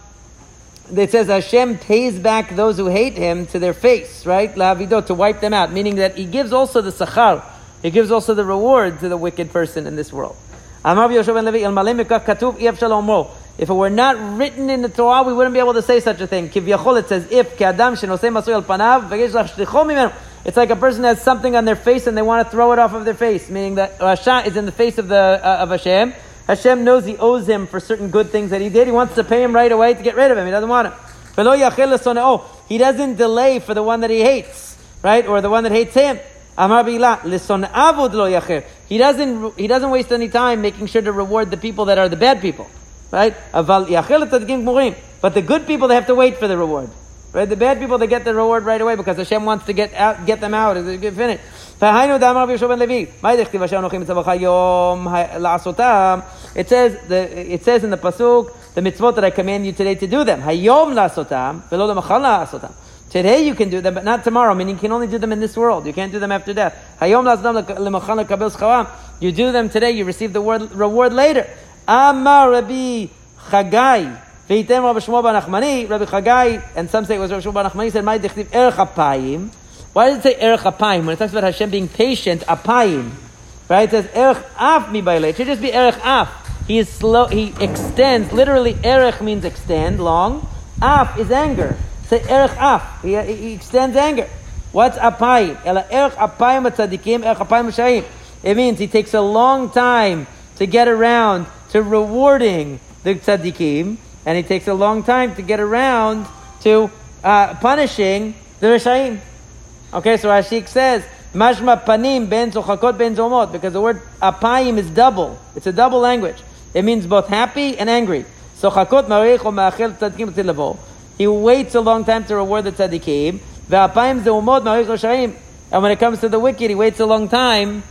it says Hashem pays back those who hate him to their face, right? Lahavido, to wipe them out, meaning that he gives also the sachar, he gives also the reward to the wicked person in this world. Amar Rabbi Yoshua ben Levi, "El malei mikach katuv, "Iev shalom ro." If it were not written in the Torah, we wouldn't be able to say such a thing. It says, if. It's like a person has something on their face and they want to throw it off of their face, meaning that Rasha is in the face of the uh, of Hashem. Hashem knows he owes him for certain good things that he did. He wants to pay him right away to get rid of him. He doesn't want him. Oh. He doesn't delay for the one that he hates, right? Or the one that hates him. He doesn't he doesn't waste any time making sure to reward the people that are the bad people, right? But the good people they have to wait for the reward, Right? The bad people, they get the reward right away because Hashem wants to get out, get them out. Get finished. It says, the, it says in the Pasuk, the mitzvot that I command you today to do them. Today you can do them, but not tomorrow. Meaning you can only do them in this world. You can't do them after death. You do them today, you receive the reward later. Amar Rabbi Chagai. Veitem Rabbi Shmuel Bar Nachmani, Rabbi Chagai, and some say it was Rabbi Shmuel Bar Nachmani, said, "My. Why does it say erech apayim when it talks about Hashem being patient? Apayim, right? It says erech af mi It should just be erech af. He is slow. He extends. Literally, erech means extend, long. Af is anger. Say erech af. He, he extends anger. What's apayim? Ela erech apayim atzadikim, erech apayim shayim. It means he takes a long time to get around to rewarding the tzaddikim and he takes a long time to get around to uh, punishing the rishayim. Okay, so Ashik says, Mashma panim ben zochakot ben zomot, because the word apayim is double. It's a double language. It means both happy and angry. Zochakot marich o ma'achel tzadikim tilavo. He waits a long time to reward the tzaddikim. Ve'apayim zomot marich roshaim. And when it comes to the wicked, he waits a long time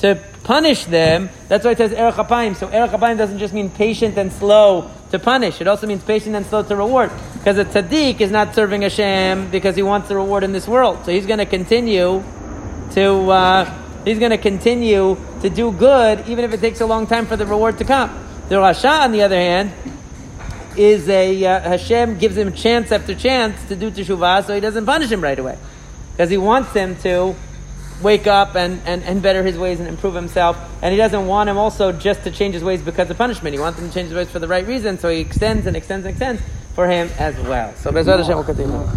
to punish them. That's why it says erech apayim. So erech apayim doesn't just mean patient and slow to punish. It also means patient and slow to reward. Because a tzaddik is not serving Hashem because he wants the reward in this world. So he's going to continue to uh, he's going to continue to do good even if it takes a long time for the reward to come. The Rasha, on the other hand, is a uh, Hashem gives him chance after chance to do teshuvah, so he doesn't punish him right away because he wants him to wake up and, and, and better his ways and improve himself. And he doesn't want him also just to change his ways because of punishment. He wants him to change his ways for the right reason, so he extends and extends and extends for him as well. So Bezrat Hashem will continue.